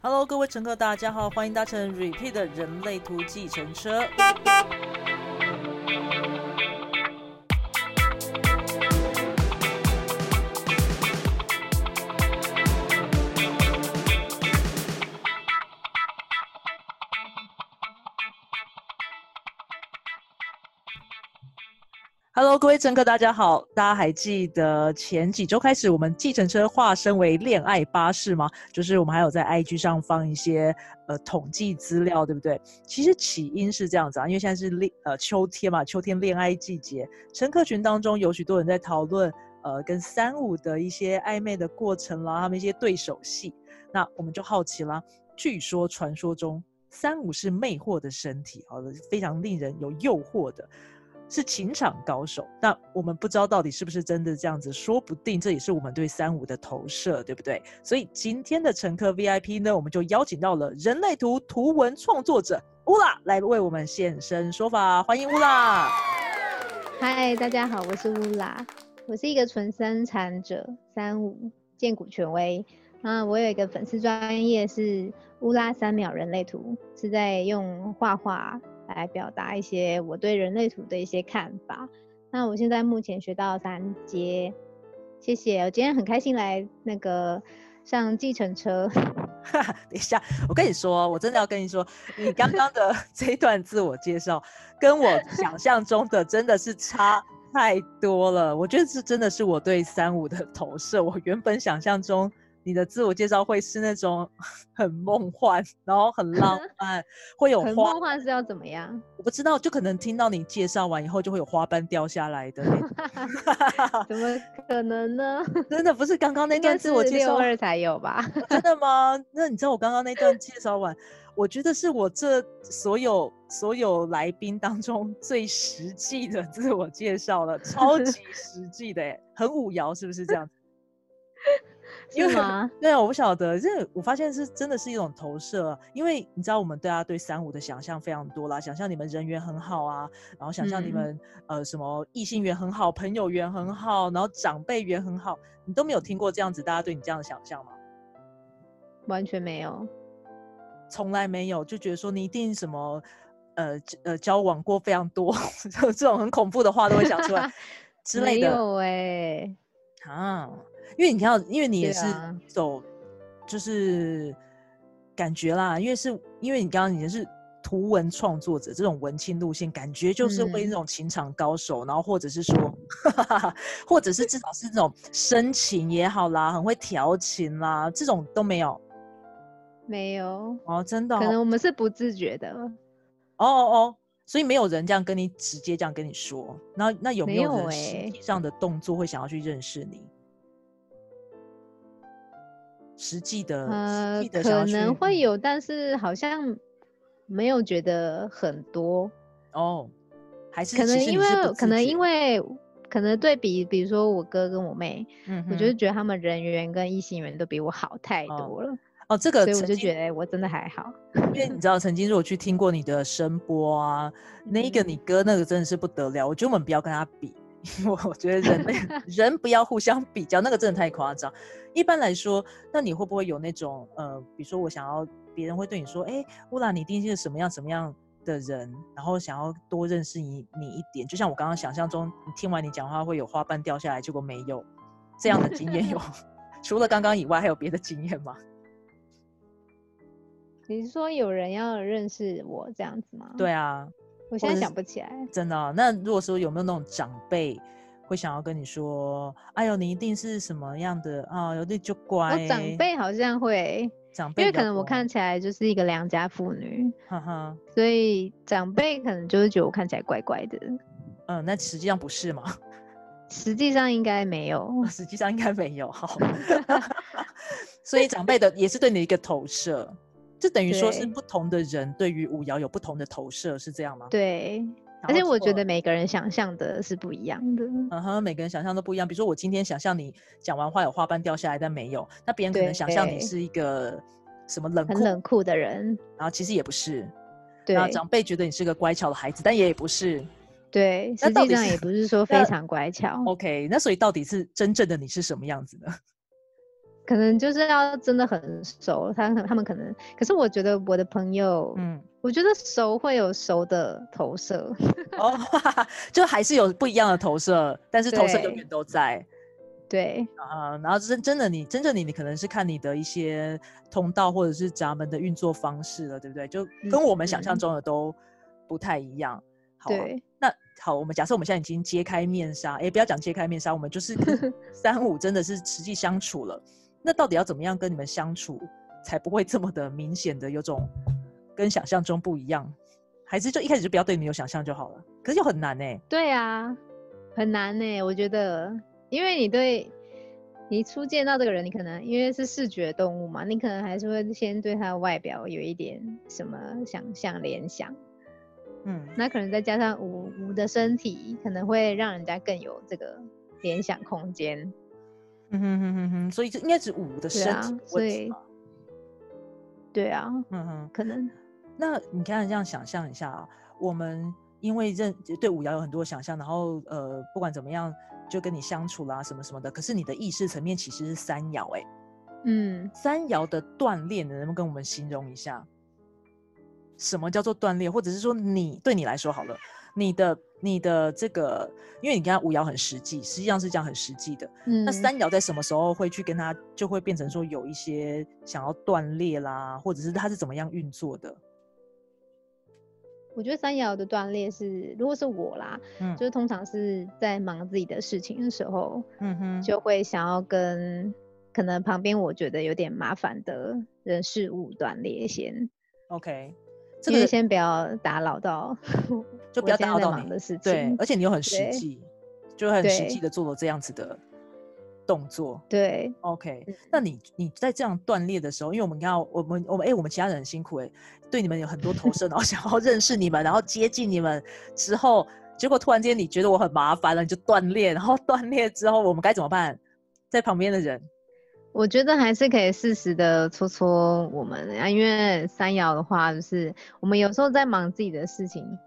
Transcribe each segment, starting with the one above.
Hello，各位乘客，大家好，欢迎搭乘 Repeat 的人类图计程车。各位乘客，大家好。大家还记得前几周开始，我们计程车化身为恋爱巴士吗？就是我们还有在 IG 上放一些呃统计资料，对不对？其实起因是这样子啊，因为现在是恋呃秋天嘛，秋天恋爱季节，乘客群当中有许多人在讨论呃跟三五的一些暧昧的过程啦，他们一些对手戏。那我们就好奇啦，据说传说中三五是魅惑的身体，好的，非常令人有诱惑的。是情场高手，但我们不知道到底是不是真的这样子，说不定这也是我们对三五的投射，对不对？所以今天的乘客 VIP 呢，我们就邀请到了人类图图文创作者乌拉来为我们现身说法，欢迎乌拉。嗨，大家好，我是乌拉，我是一个纯生产者，三五剑骨权威。啊，我有一个粉丝专业是乌拉三秒人类图，是在用画画。来表达一些我对人类图的一些看法。那我现在目前学到三阶，谢谢。我今天很开心来那个上计程车。等一下，我跟你说，我真的要跟你说，你刚刚的 这一段自我介绍，跟我想象中的真的是差太多了。我觉得这真的是我对三五的投射。我原本想象中。你的自我介绍会是那种 很梦幻，然后很浪 漫，会有花。梦幻是要怎么样？我不知道，就可能听到你介绍完以后，就会有花瓣掉下来的。怎么可能呢？真的不是刚刚那段自我介绍二才有吧？真的吗？那你知道我刚刚那段介绍完，我觉得是我这所有所有来宾当中最实际的自我介绍了，超级实际的，哎，很五爻，是不是这样？因为对啊，我不晓得，这我发现是真的是一种投射，因为你知道我们对他对三五的想象非常多啦，想象你们人缘很好啊，然后想象你们呃什么异性缘很好，朋友缘很好，然后长辈缘很好，你都没有听过这样子大家对你这样的想象吗？完全没有，从来没有，就觉得说你一定什么呃呃交往过非常多，就这种很恐怖的话都会讲出来 之类的。没有哎，啊。因为你看到，因为你也是走，就是感觉啦。因为是因为你刚刚你是图文创作者，这种文青路线，感觉就是会那种情场高手，然后或者是说，或者是至少是那种深情也好啦，很会调情啦，这种都没有，没有哦，真的，可能我们是不自觉的。哦哦，所以没有人这样跟你直接这样跟你说。那那有没有人实际上的动作会想要去认识你？实际的，呃，可能会有，但是好像没有觉得很多。哦，还是可能因为可能因为可能对比，比如说我哥跟我妹，嗯，我就觉得他们人缘跟异性缘都比我好太多了哦，这个所以我就觉得我真的还好，因为你知道曾经如果去听过你的声波啊，那一个你哥那个真的是不得了，我觉得我们不要跟他比。我我觉得人类 人不要互相比较，那个真的太夸张。一般来说，那你会不会有那种呃，比如说我想要别人会对你说，哎，乌拉，你一定是什么样什么样的人，然后想要多认识你你一点。就像我刚刚想象中，听完你讲话会有花瓣掉下来，结果没有这样的经验有。除了刚刚以外，还有别的经验吗？你是说有人要认识我这样子吗？对啊。我现在想不起来，真的。那如果说有没有那种长辈会想要跟你说：“哎呦，你一定是什么样的啊？有点就乖。”长辈好像会，长辈因为可能我看起来就是一个良家妇女，哈哈，所以长辈可能就是觉得我看起来怪怪的。嗯，那实际上不是吗？实际上应该没有，实际上应该没有。好，所以长辈的也是对你一个投射。这等于说是不同的人对于五爻有不同的投射，是这样吗？对，而且我觉得每个人想象的是不一样的。嗯哼，每个人想象都不一样。比如说我今天想象你讲完话有花瓣掉下来，但没有，那别人可能想象你是一个什么冷很冷酷的人，然后其实也不是。对，长辈觉得你是个乖巧的孩子，但也不是。对，实际上也不是说非常乖巧。OK，那所以到底是真正的你是什么样子呢？可能就是要真的很熟，他他们可能，可是我觉得我的朋友，嗯，我觉得熟会有熟的投射，哦，就还是有不一样的投射，但是投射永远都在。对啊，然后真真的你真正你你可能是看你的一些通道或者是闸门的运作方式了，对不对？就跟我们想象中的都不太一样。对，那好，我们假设我们现在已经揭开面纱，哎，不要讲揭开面纱，我们就是 三五真的是实际相处了。那到底要怎么样跟你们相处，才不会这么的明显的有种跟想象中不一样？还是就一开始就不要对你有想象就好了？可是又很难呢。对啊，很难呢，我觉得。因为你对你初见到这个人，你可能因为是视觉动物嘛，你可能还是会先对他的外表有一点什么想象联想，嗯，那可能再加上五五的身体，可能会让人家更有这个联想空间。嗯哼哼哼哼，所以这应该是五的身体所以对啊，嗯哼，可能。那你看这样想象一下啊，我们因为认对五爻有很多想象，然后呃，不管怎么样。就跟你相处啦，什么什么的。可是你的意识层面其实是三爻，哎，嗯，三爻的锻炼，能不能跟我们形容一下？什么叫做锻炼？或者是说，你对你来说好了，你的你的这个，因为你跟他五爻很实际，实际上是这样很实际的。嗯，那三爻在什么时候会去跟他，就会变成说有一些想要断裂啦，或者是他是怎么样运作的？我觉得三爻的断裂是，如果是我啦，嗯，就是通常是在忙自己的事情的时候，嗯哼，就会想要跟可能旁边我觉得有点麻烦的人事物断裂先。OK，这个先不要打扰到，就不要打扰到你的事情。对，而且你又很 实际，就很实际的做了这样子的。动作对，OK。那你你在这样断裂的时候，因为我们看我们我们哎，我们其他人很辛苦哎，对你们有很多投射，然后 想要认识你们，然后接近你们之后，结果突然间你觉得我很麻烦了，你就断裂，然后断裂之后我们该怎么办？在旁边的人，我觉得还是可以适时的戳戳我们啊，因为三爻的话，就是我们有时候在忙自己的事情。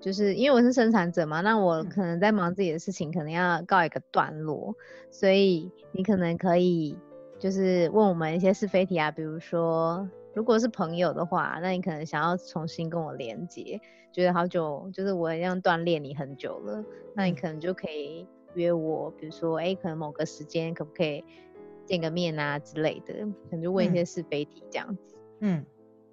就是因为我是生产者嘛，那我可能在忙自己的事情，可能要告一个段落，所以你可能可以就是问我们一些是非题啊，比如说如果是朋友的话，那你可能想要重新跟我连接，觉得好久就是我一样锻炼你很久了，那你可能就可以约我，比如说哎，可能某个时间可不可以见个面啊之类的，可能就问一些是非题这样子，嗯。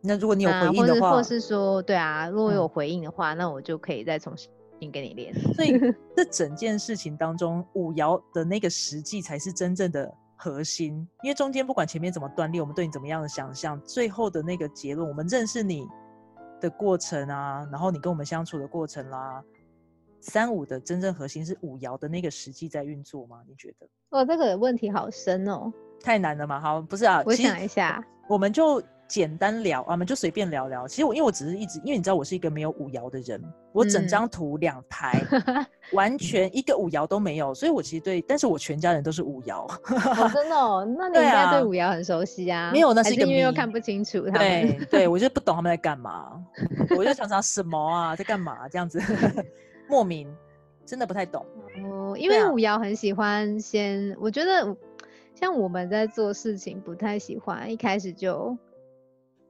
那如果你有回应的话，或是说，对啊，如果有回应的话，那我就可以再重新跟你连。所以 这整件事情当中，五爻的那个实际才是真正的核心，因为中间不管前面怎么断裂，我们对你怎么样的想象，最后的那个结论，我们认识你的过程啊，然后你跟我们相处的过程啦，三五的真正核心是五爻的那个实际在运作吗？你觉得？哦，这个问题好深哦，太难了嘛？好，不是啊，我想一下，我们就。简单聊，我们就随便聊聊。其实我因为我只是一直，因为你知道我是一个没有五爻的人，我整张图两排 完全一个五爻都没有，所以我其实对，但是我全家人都是五爻。真的？哦，那你应该对五爻很熟悉啊？没有，那是一个因为又看不清楚。对对，我就不懂他们在干嘛，我就常常什么啊，在干嘛这样子，莫名真的不太懂。哦，因为五爻很喜欢先，我觉得像我们在做事情不太喜欢一开始就。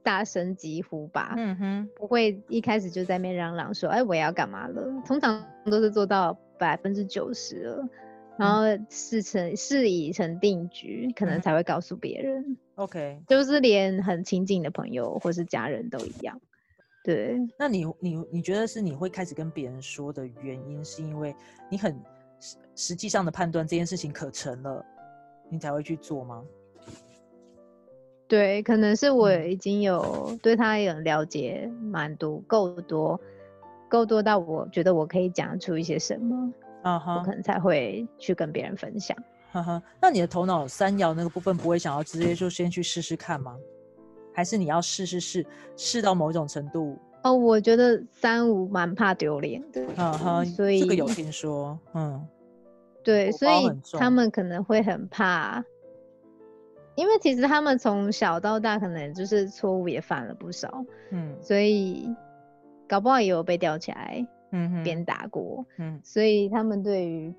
大声疾呼吧，嗯哼，不会一开始就在那边嚷嚷说，哎，我要干嘛了？通常都是做到百分之九十了，然后事成事已成定局，可能才会告诉别人。OK，就是连很亲近的朋友或是家人都一样。对，那你你你觉得是你会开始跟别人说的原因，是因为你很实实际上的判断这件事情可成了，你才会去做吗？对，可能是我已经有对他有了解蛮多，够多，够多到我觉得我可以讲出一些什么，啊哈，我可能才会去跟别人分享。哈哈，那你的头脑三摇那个部分不会想要直接就先去试试看吗？还是你要试试试试到某一种程度？哦，我觉得三五蛮怕丢脸的，嗯哼，所以这个有听说，嗯，对，所以他们可能会很怕。因为其实他们从小到大可能就是错误也犯了不少，嗯，所以搞不好也有被吊起来，嗯，鞭打过，嗯，所以他们对于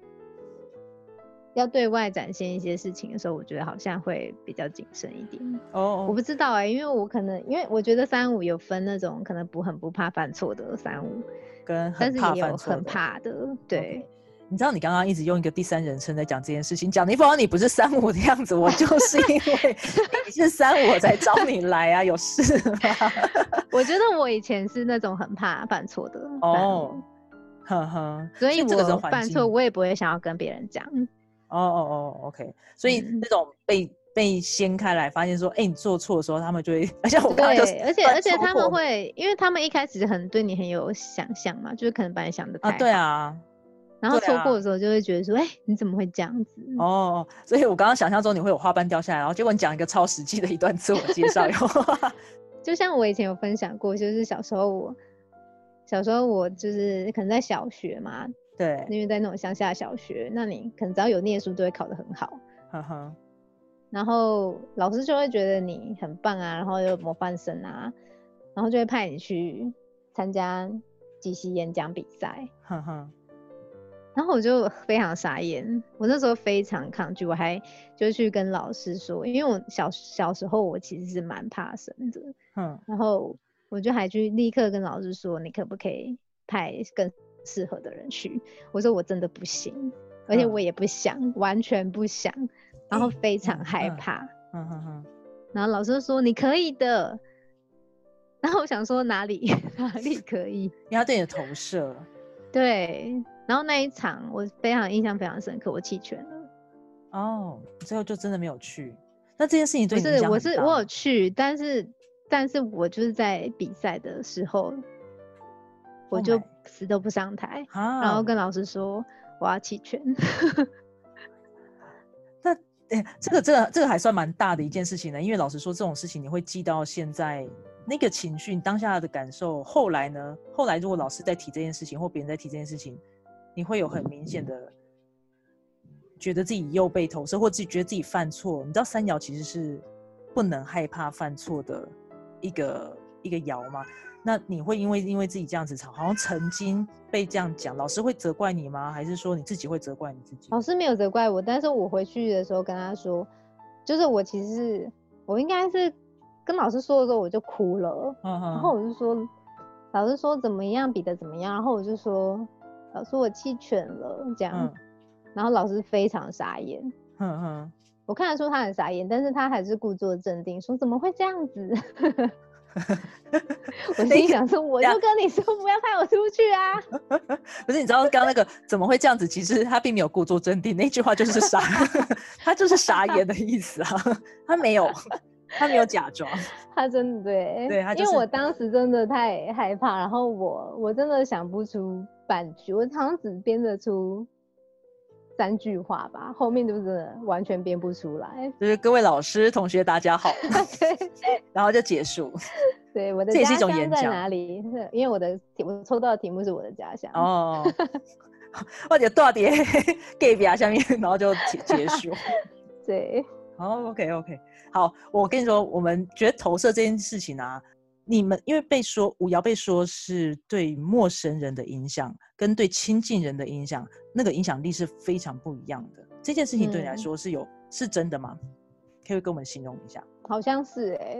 要对外展现一些事情的时候，我觉得好像会比较谨慎一点。哦，我不知道哎、因为我可能因为我觉得三五有分那种可能不很不怕犯错的三五，跟但是很怕也有很犯错的。怕的，对。你知道你刚刚一直用一个第三人称在讲这件事情，讲的一副好像你不是三五的样子，我就是因为 你是三五我才找你来啊，有事吗？我觉得我以前是那种很怕犯错的三哦五，呵呵，所以我犯错我也不会想要跟别人讲。哦哦哦，OK，所以嗯那种被被掀开来，发现说，哎、你做错的时候，他们就会，而且我刚刚就是对，而且而且他们会，因为他们一开始很对你很有想象嘛，就是可能把你想的啊，对啊，然后错过的时候就会觉得说，哎、你怎么会这样子？哦，所以我刚刚想象中你会有花瓣掉下来，然后结果你讲一个超实际的一段自我介绍，以后 就像我以前有分享过，就是小时候我小时候我就是可能在小学嘛，对，因为在那种乡下小学，那你可能只要有念书都会考得很好，然后老师就会觉得你很棒啊，然后有模范生啊，然后就会派你去参加即席演讲比赛。然后我就非常傻眼，我那时候非常抗拒，我还就去跟老师说，因为我小小时候我其实是蛮怕生的，哼，然后我就还去立刻跟老师说，你可不可以派更适合的人去？我说我真的不行，而且嗯我也不想，完全不想，然后非常嗯嗯害怕。嗯哼哼，然后老师说你可以的，然后我想说哪里 哪里可以？因为他对你的投射，对，然后那一场我非常印象非常深刻，我弃权了。哦，你最后就真的没有去。那这件事情对不是，我是我有去，但是但是我就是在比赛的时候，我 Oh 就死都不上台，啊，然后跟老师说我要弃权。那哎、这个这个这个还算蛮大的一件事情呢，因为老实说，这种事情你会记到现在那个情绪，你当下的感受。后来呢？后来如果老师在提这件事情，或别人在提这件事情，你会有很明显的觉得自己又被投射，或自己觉得自己犯错。你知道三爻其实是不能害怕犯错的一个一个爻吗？那你会因为因为自己这样子吵，好像曾经被这样讲，老师会责怪你吗？还是说你自己会责怪你自己？老师没有责怪我，但是我回去的时候跟他说，就是我其实我应该是跟老师说的时候我就哭了，嗯然后我就说，老师说怎么样比的怎么样，然后我就说，老师我弃权了这样，嗯然后老师非常傻眼，哼哼。我看得出他很傻眼，但是他还是故作镇定，说怎么会这样子？我心想说，我就跟你说不要派我出去啊！不是，你知道刚刚那个怎么会这样子？其实他并没有故作镇定，那句话就是傻，他就是傻眼的意思啊，他没有，他没有假装。他真的对，对他就是因为我当时真的太害怕，然后我我真的想不出半句，我好像只编得出三句话吧，后面就是完全编不出来。就是各位老师、同学，大家好，然后就结束。对，我的这也是一种家乡在演讲哪里？因为我的题我抽到的题目是我的家乡。哦，或者多点 gay 表下面，然后就结结束。对，哦，OK OK，好，我跟你说，我们觉得投射这件事情啊，你们因为被说五爻被说是对陌生人的影响，跟对亲近人的影响，那个影响力是非常不一样的。这件事情对你来嗯说是有、是真的吗？可以跟我们形容一下。好像是哎、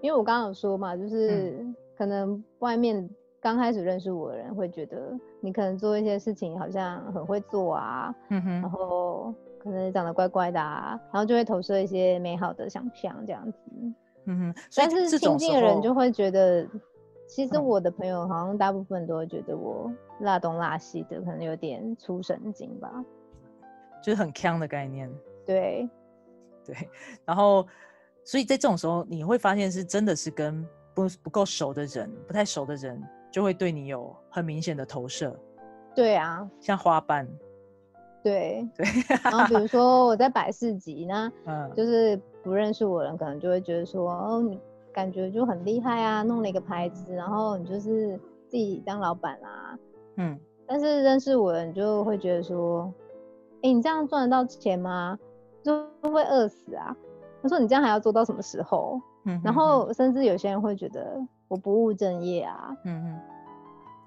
因为我刚刚有说嘛，就是嗯可能外面刚开始认识我的人会觉得你可能做一些事情好像很会做啊，嗯然哼，后可能长得怪怪的啊，然后就会投射一些美好的想象这样子。嗯哼，所以但是亲近的人就会觉得，其实嗯我的朋友好像大部分都会觉得我拉东拉西的，可能有点出神经吧。就是很强的概念，对，对。然后，所以在这种时候，你会发现是真的是跟不不够熟的人、不太熟的人，就会对你有很明显的投射，对啊，像花瓣，对。对，然后比如说我在百事集呢，嗯，就是不认识我的人可能就会觉得说，哦，你感觉就很厉害啊，弄了一个牌子，然后你就是自己当老板啊。嗯，但是认识我的人就会觉得说，哎、你这样赚得到钱吗？就会饿死啊。他说你这样还要做到什么时候？嗯哼然后甚至有些人会觉得我不务正业啊，嗯嗯，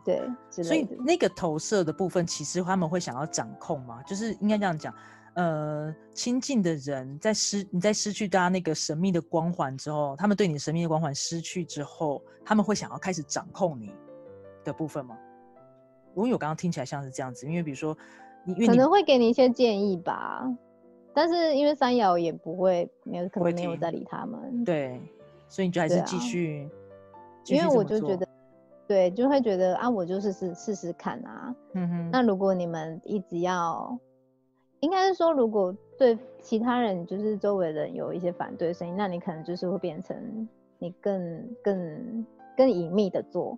对所以。那个投射的部分，其实他们会想要掌控吗，就是应该这样讲，呃亲近的人在失你在失去大家那个神秘的光环之后，他们对你神秘的光环失去之后，他们会想要开始掌控你的部分吗？因为我刚刚听起来像是这样子，因为比如说你可能会给你一些建议吧，但是因为三爻也不会没有可能没有在理他们，对，所以你就还是继续，因为我就觉得，对，就会觉得啊，我就是试试试看啊。嗯哼，那如果你们一直要，应该是说，如果对其他人就是周围人有一些反对声音，那你可能就是会变成你更更更隐秘的做，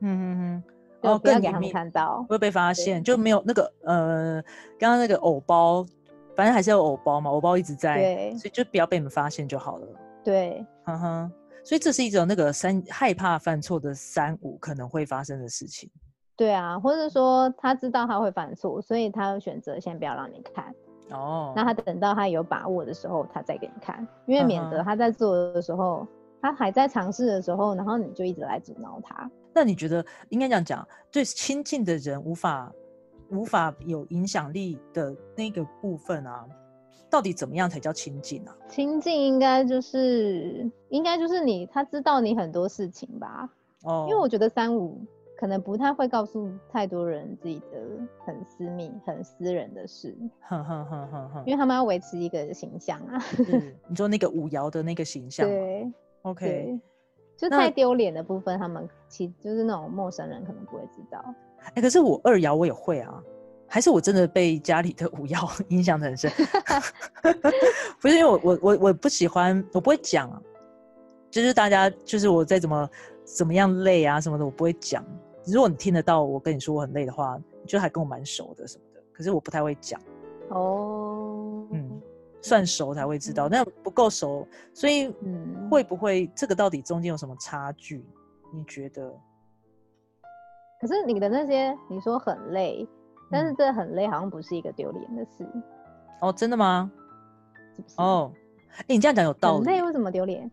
嗯哼哼，就哦，不要给他们更隐秘看到。会被发对现，就没有那个呃，刚刚那个偶包，反正还是有偶包嘛，偶包一直在，对所以就不要被你们发现就好了。对哼哼，所以这是一种那个三害怕犯错的三五可能会发生的事情。对啊，或者说他知道他会犯错，所以他选择先不要让你看。哦，那他等到他有把握的时候，他再给你看，因为免得他在做的时候，他还在尝试的时候，然后你就一直来阻挠他。那你觉得应该这样讲，对亲近的人无法无法有影响力的那个部分啊，到底怎么样才叫亲近啊？亲近应该就是应该就是你，他知道你很多事情吧？哦，因为我觉得三五可能不太会告诉太多人自己的很私密、很私人的事，哼哼哼哼哼因，为他们要维持一个形象啊。是你说那个五爻的那个形象吗对，OK，对，就太丢脸的部分，他们其就是那种陌生人可能不会知道。哎、可是我二爻我也会啊，还是我真的被家里的五爻 影响的很深？不是因为我我我我不喜欢，我不会讲啊，就是大家就是我再怎么怎么样累啊什么的，我不会讲。如果你听得到我跟你说我很累的话，你就还跟我蛮熟的什么的，可是我不太会讲，哦，嗯，算熟才会知道，但不够熟，所以嗯会不会这个到底中间有什么差距？你觉得？可是你的那些你说很累，但是嗯这很累好像不是一个丢脸的事，哦，真的吗？是不是？哦，哎、你这样讲有道理很累。为什么丢脸？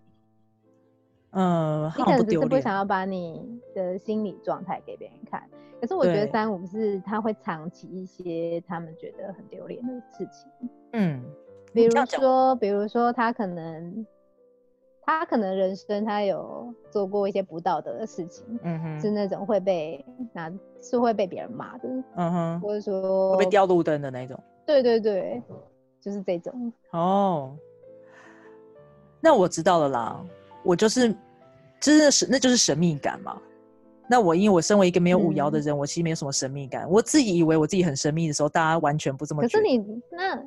嗯，你可能只是不想要把你的心理状态给别人看。可是我觉得三五是他会藏起一些他们觉得很丢脸的事情，嗯，比如说，比如说他可能他可能人生他有做过一些不道德的事情，嗯哼，是那种会被拿是会被别人骂的，嗯哼，或者说会被掉路灯的那种。对对对，就是这种。哦，那我知道了啦，我就是，真的是那就是神秘感嘛。那我因为我身为一个没有五爻的嗯人，我其实没有什么神秘感。我自己以为我自己很神秘的时候，大家完全不这么。可是你那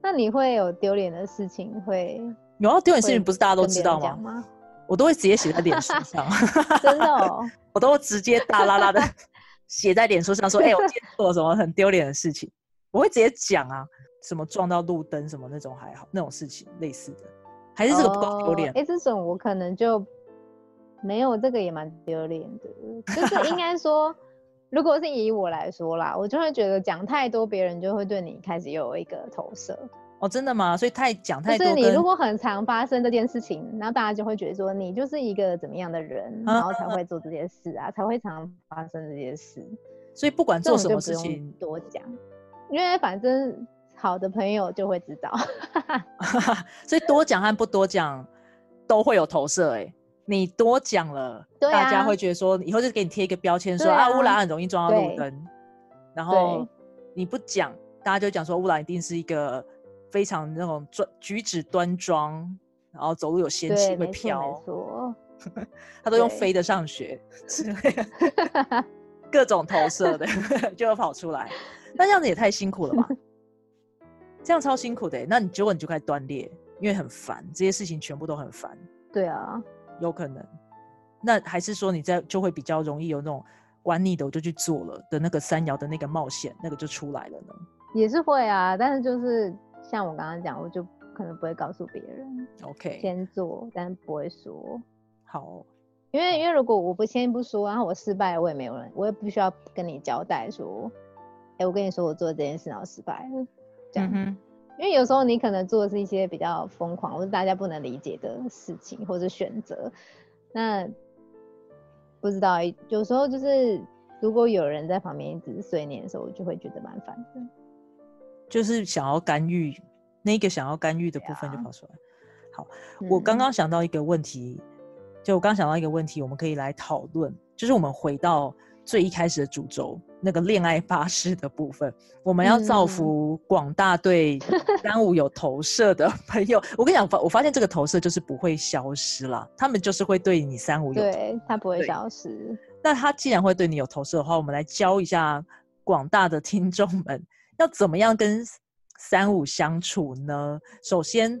那你会有丢脸的事情会有啊，丢脸事情不是大家都知道吗？我都会直接写在脸书上，真的哦，我都会直接大啦啦的 写在脸书上说：“哎、我今天做了什么很丢脸的事情。”我会直接讲啊，什么撞到路灯什么那种还好，那种事情类似的，还是这个不够丢脸哎、诶这种我可能就没有，这个也蛮丢脸的。就 是应该说，如果是以我来说啦，我就会觉得讲太多，别人就会对你开始有一个投射。哦，真的吗？所以太讲太多就是你如果很常发生这件事情，然后大家就会觉得说你就是一个怎么样的人，啊然后才会做这件事啊，才会常发生这件事。所以不管做什么事情，多讲，因为反正好的朋友就会知道。所以多讲和不多讲都会有投射、欸。你多讲了，对大家啊会觉得说，以后就给你贴一个标签说对啊，乌啊兰很容易撞到路对灯。然后你不讲，大家就讲说乌兰一定是一个非常那种专举止端庄，然后走路有仙气，对，会飘。他都用对飞的上学之类的，各种投射的就会跑出来。那这样子也太辛苦了吧？这样超辛苦的欸、那你结果你就开始断裂，因为很烦，这些事情全部都很烦，对啊，有可能。那还是说你在就会比较容易有那种玩腻的我就去做了的那个三爻的那个冒险，那个就出来了呢？也是会啊，但是就是像我刚刚讲，我就可能不会告诉别人。OK，先做，但不会说，好哦，因为因为如果我不先不说，然后我失败了，我也没有人，我也不需要跟你交代说，哎、我跟你说我做这件事然后失败了，这样。嗯，因为有时候你可能做的是一些比较疯狂或者大家不能理解的事情或者选择，那不知道欸有时候就是如果有人在旁边一直碎念的时候，我就会觉得蛮烦的。就是想要干预，那个想要干预的部分就跑出来。好，我刚嗯刚想到一个问题，就我刚想到一个问题，我们可以来讨论，就是我们回到最一开始的主轴，那个恋爱巴士的部分，我们要造嗯福广大对 三五有投射的朋友。我跟你讲，我发现这个投射就是不会消失了，他们就是会对你三五有投对，他不会消失。那他既然会对你有投射的话，我们来教一下广大的听众们，要怎么样跟三五相处呢？首先，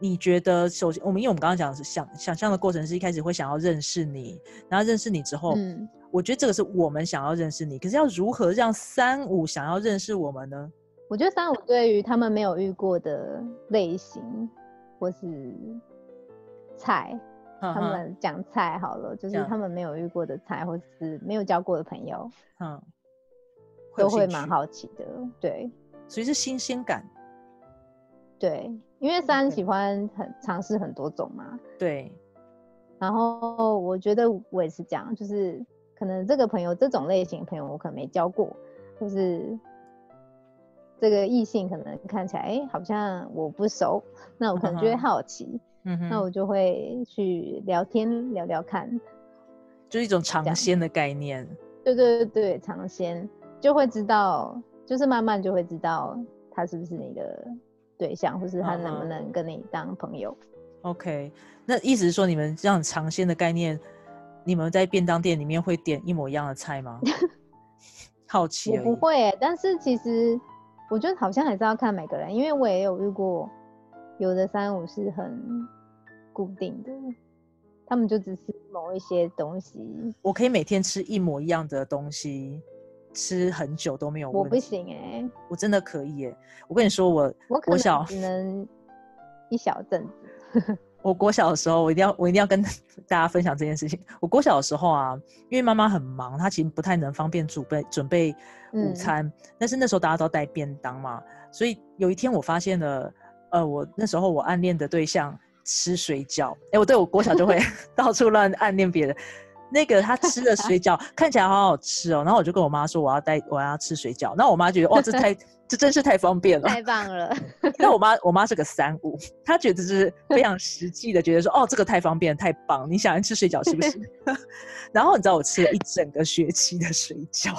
你觉得，首先我们因为我们刚刚讲的是想想象的过程，是一开始会想要认识你，然后认识你之后，嗯，我觉得这个是我们想要认识你，可是要如何让三五想要认识我们呢？我觉得三五对于他们没有遇过的类型或是菜，他他们讲菜好了，就是他们没有遇过的菜，或是没有交过的朋友，嗯，都会蛮好奇的。对。所以是新鲜感，对，因为三喜欢很尝试很多种嘛，对，然后我觉得我也是这样，就是可能这个朋友这种类型的朋友我可能没交过，或是这个异性可能看起来哎、诶好像我不熟，那我可能就会好奇，嗯哼，那我就会去聊天聊聊看，就是一种尝样鲜的概念。对对对对，尝鲜就会知道，就是慢慢就会知道他是不是你的对象，或是他能不能跟你当朋友。OK，那意思是说你们这样尝鲜的概念，你们在便当店里面会点一模一样的菜吗？好奇我。不会欸、但是其实我觉得好像还是要看每个人，因为我也有遇过，有的三五是很固定的，他们就只吃某一些东西，我可以每天吃一模一样的东西，吃很久都没有我不。行哎、我真的可以耶！我跟你说，我我可能只能一小阵子。我国小的时候，我一定要我一定要跟 大家分享这件事情。我国小的时候啊，因为妈妈很忙，她其实不太能方便准备准备午嗯餐，但是那时候大家都带便当嘛，所以有一天我发现了，呃，我那时候我暗恋的对象吃水饺，哎、我对我国小就会 到处乱暗恋别人。那个他吃的水饺 看起来好好吃哦，然后我就跟我妈说我要带我要吃水饺，那我妈觉得哇这太 这真是太方便了，太棒了，那我妈，我妈是个三五，她觉得是非常实际的，觉得说哦，这个太方便，太棒，你想吃水饺是不是？然后你知道我吃了一整个学期的水饺，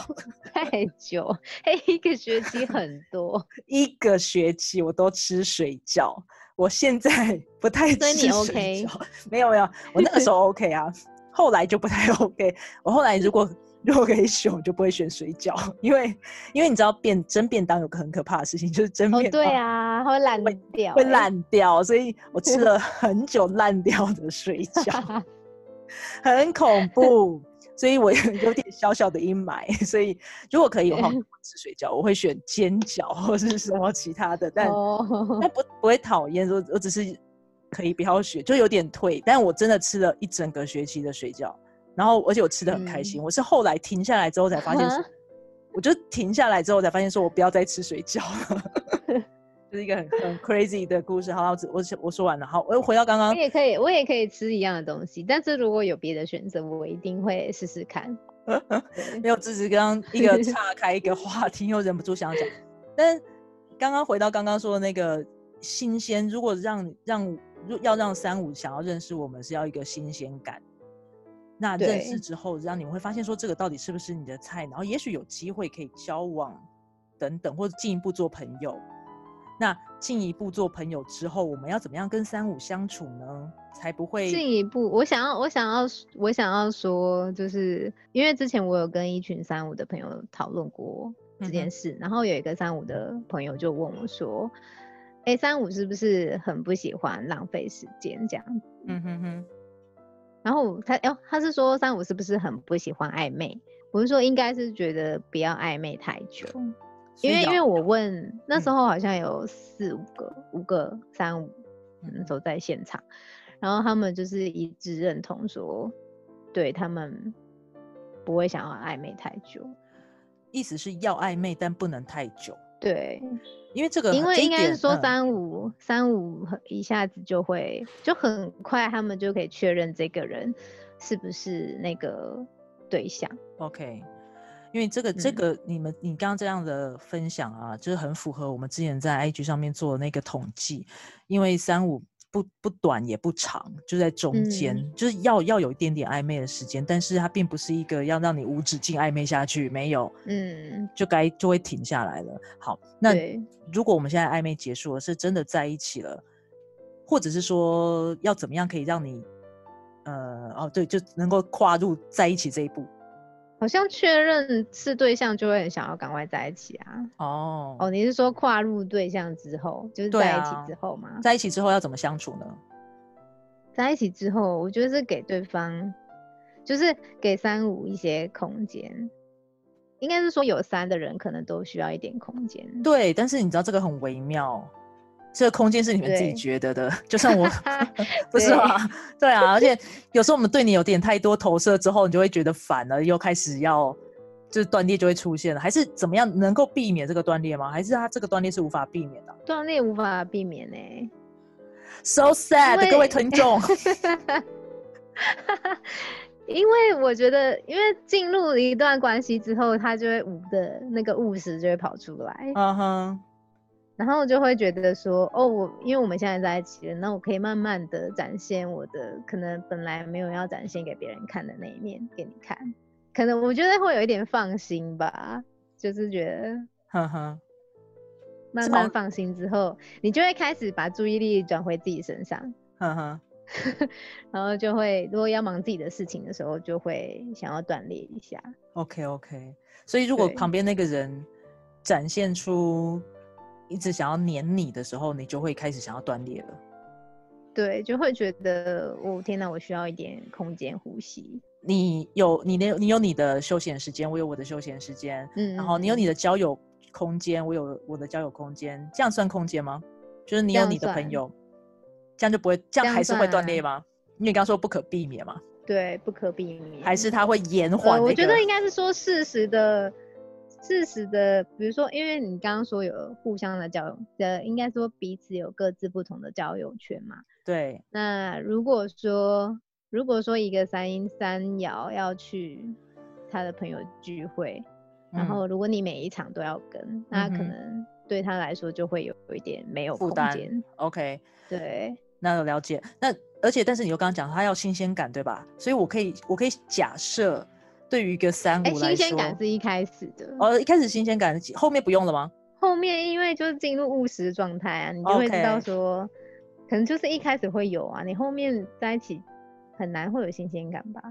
太久，哎，一个学期很多，一个学期我都吃水饺。我现在不太所以你吃水 OK 饺，没有没有，我那个时候 OK 啊，后来就不太 OK。我后来如果如果可以选，我就不会选水饺，因为因为你知道便蒸便当有个很可怕的事情，就是蒸哦，便当对啊，它会烂掉，会欸，烂掉，所以我吃了 很久烂掉的水饺，很恐怖。所以我有点小小的阴霾。所以如果可以的话，我不吃水饺，我会选煎饺或是什么其他的，但哦，但不不会讨厌，我我只是可以不要学，就有点退。但我真的吃了一整个学期的水饺，然后而且我吃的很开心。嗯我是后来停下来之后才发现啊，我就停下来之后才发现说我不要再吃水饺了。就是一个很很 crazy 的故事。好，我只我我说完了。好，我又回到刚刚我也可以，我也可以吃一样的东西，但是如果有别的选择，我一定会试试看。对没有，只是刚刚一个岔开一个话题，又忍不住想要讲。但是刚刚回到刚刚说的那个新鲜，如果让让如要让三五想要认识我们，是要一个新鲜感。那认识之后，让你们会发现说这个到底是不是你的菜，然后也许有机会可以交往等等，或者进一步做朋友。那进一步做朋友之后，我们要怎么样跟三五相处呢？才不会进一步，我想要，我想要，我想要说，就是因为之前我有跟一群三五的朋友讨论过这件事，然后有一个三五的朋友就问我说：“哎、三五是不是很不喜欢浪费时间这样？”嗯哼哼，然后他，哦，他是说三五是不是很不喜欢暧昧？我是说应该是觉得不要暧昧太久，因为因为我问那时嗯候好像有四五个五个三五嗯那时候在现场，然后他们就是一致认同说，对他们不会想要暧昧太久。意思是要暧昧，但不能太久，对，因为这个因为应该是说三五三五一下子就会就很快，他们就可以确认这个人是不是那个对象。OK，因为这个这嗯。个你们你刚刚这样的分享啊，就是很符合我们之前在 IG 上面做的那个统计，因为三五不不短也不长，就在中间，嗯就是要要有一点点暧昧的时间，但是它并不是一个要让你无止境暧昧下去，没有，嗯，就该就会停下来了。好，那，如果我们现在暧昧结束了，是真的在一起了，或者是说要怎么样可以让你，呃，哦，对，就能够跨入在一起这一步。好像确认是对象就会很想要赶快在一起啊。哦，哦，你是说跨入对象之后，就是在一起啊之后吗？在一起之后要怎么相处呢？在一起之后，我觉得是给对方，就是给三五一些空间。应该是说有三的人可能都需要一点空间。对，但是你知道这个很微妙，这个空间是你们自己对。觉得的，就像我 不是吗？对。啊，而且有时候我们对你有点太多投射之后，你就会觉得烦了，又开始要就是断裂就会出现了，还是怎么样能够避免这个断裂吗？还是它这个断裂是无法避免的断裂无法避免呢、？So sad，各位听众，因为我觉得，因为进入一段关系之后，他就会无的那个务实就会跑出来，嗯哼，然后就会觉得说，哦，我因为我们现在在一起了，那我可以慢慢的展现我的可能本来没有要展现给别人看的那一面给你看，可能我觉得会有一点放心吧，就是觉得 哼哼，慢慢放心之后，你就会开始把注意力转回自己身上，哼哼，然后就会如果要忙自己的事情的时候，就会想要断裂一下。OK OK，所以如果旁边那个人展现出一直想要黏你的时候，你就会开始想要断裂了。对，就会觉得，哦天哪，我需要一点空间呼吸。你有你的你有你的休闲时间，我有我的休闲时间，嗯，然后你有你的交友空间，我有我的交友空间，这样算空间吗？就是你有你的朋友，这样就不会，这样样还是会断裂算吗？因为你刚刚说不可避免嘛，对，不可避免。还是它会延缓、呃，那个我觉得应该是说适时的，适时的，比如说，因为你刚刚说有互相的交友，呃，应该说彼此有各自不同的交友圈嘛。对，那如果说，如果说一个三阴三爻要去他的朋友聚会，然嗯后如果你每一场都要跟，那可能对他来说就会有有一点没有空负担间。OK，对，那有了解。那而且，但是你又刚刚讲，他要新鲜感，对吧？所以我可以，我可以假设，对于一个三哎、五来说，新鲜感是一开始的，哦，一开始新鲜感，后面不用了吗？后面因为就是进入务实状态啊，你就会知道说可能就是一开始会有啊，你后面在一起很难会有新鲜感吧？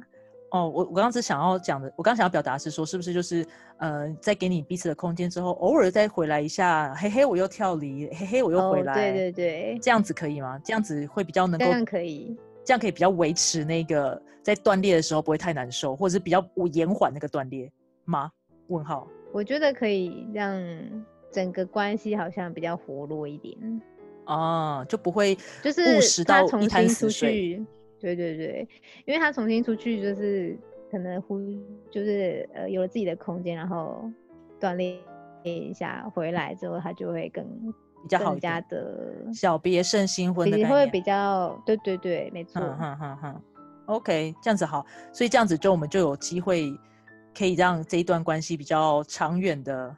哦，我我刚刚是想要讲的，我刚刚想要表达是说，是不是就是呃，在给你彼此的空间之后，偶尔再回来一下，嘿嘿，我又跳离，嘿嘿，我又回来，哦，对对对，这样子可以吗？这样子会比较能够，这样可以。这样可以比较维持那个在断裂的时候不会太难受，或者是比较延缓那个断裂吗？问号。我觉得可以让整个关系好像比较活络一点，哦，就不会就务实是他到一滩重新出死水。去，对对对，因为他重新出去就是可能呼，就是呃有了自己的空间，然后锻炼一下，回来之后他就会更比较好一更加的小别胜新婚的概念。比会比较对对对，没错，哼哼哼哼，OK，这样子好，所以这样子就我们就有机会可以让这一段关系比较长远的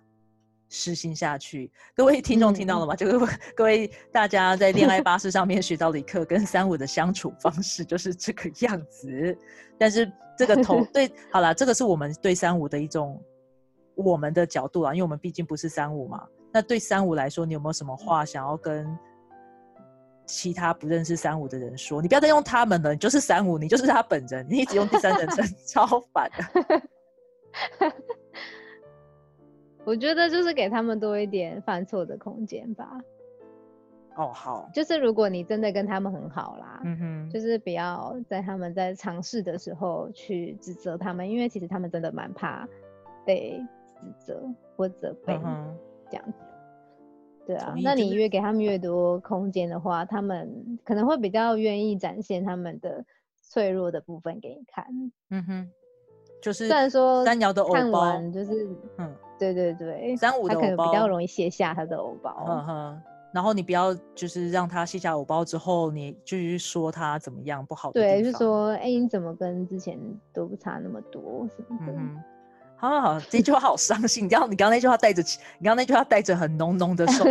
实行下去。各位听众听到了吗？就是 各位大家在恋爱巴士上面学到的一课，跟三五的相处方式就是这个样子。但是这个头 对，好啦，这个是我们对三五的一种我们的角度啊，因为我们毕竟不是三五嘛。那对三五来说，你有没有什么话想要跟其他不认识三五的人说？你不要再用他们了，你就是三五，你就是他本人，你一直用第三人称，超烦的。我觉得就是给他们多一点犯错的空间吧。哦，好，就是如果你真的跟他们很好啦，嗯哼，就是不要在他们在尝试的时候去指责他们，因为其实他们真的蛮怕被指责或责备嗯哼，这样子。对啊那你越给他们越多空间的话，他们可能会比较愿意展现他们的脆弱的部分给你看。嗯哼，就是虽然说三爻的偶看包，完就是，嗯对对对，三五的偶他可能比较，容易卸下他的偶包。嗯哼。然后你不要就是让他卸下偶包之后，你就去说他怎么样不好的对。就说，哎、你怎么跟之前都不差那么多什么的？嗯哼，好好好，这句话好伤心。你刚你刚那句话带着，你刚那句话带着很浓浓的受。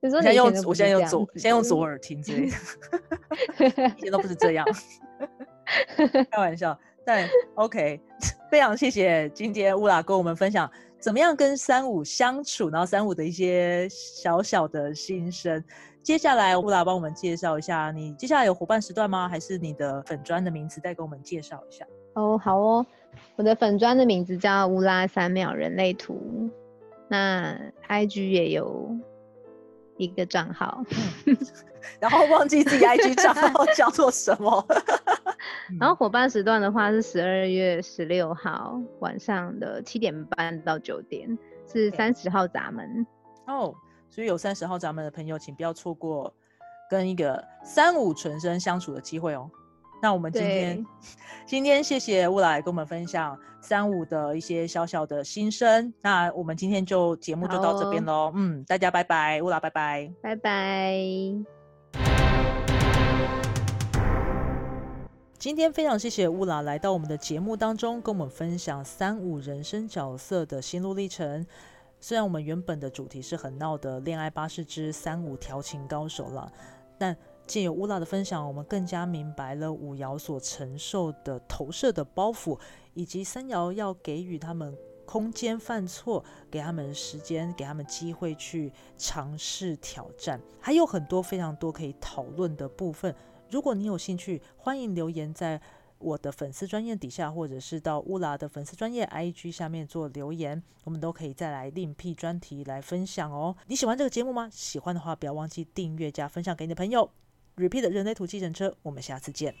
你说现在用我现在用左，是这样子现在用左耳听之类的，以前都不是这样，开玩笑。但 OK，非常谢谢今天乌拉跟我们分享怎么样跟三五相处，然后三五的一些小小的心声。接下来乌拉帮我们介绍一下，你接下来有伙伴时段吗？还是你的粉砖的名字再给我们介绍一下？哦，好哦，我的粉砖的名字叫乌拉三秒人类图，那 IG 也有一个账号，然后忘记自己 IG 账号叫做什么。然后伙伴时段的话是十二月十六号晚上的七点半到九点，是三十号闸门。哦，所以有三十号闸门的朋友，请不要错过跟一个三五纯生相处的机会哦。那我们今天今天谢谢乌来跟我们分享三五的一些小小的心声。那我们今天就节目就到这边喽。嗯，大家拜拜，乌拉拜拜。拜拜。今天非常谢谢乌拉来到我们的节目当中，跟我们分享三五人生角色的心路历程。虽然我们原本的主题是很闹的恋爱巴士之三五调情高手啦，但借由乌拉的分享，我们更加明白了五爻所承受的投射的包袱，以及三爻要给予他们空间犯错，给他们时间，给他们机会去尝试挑战，还有很多非常多可以讨论的部分。如果你有兴趣，欢迎留言在我的粉丝专页底下，或者是到乌拉的粉丝专业 IG 下面做留言，我们都可以再来另辟专题来分享哦。你喜欢这个节目吗？喜欢的话，不要忘记订阅加分享给你的朋友。Repeat 人类图计程车，我们下次见。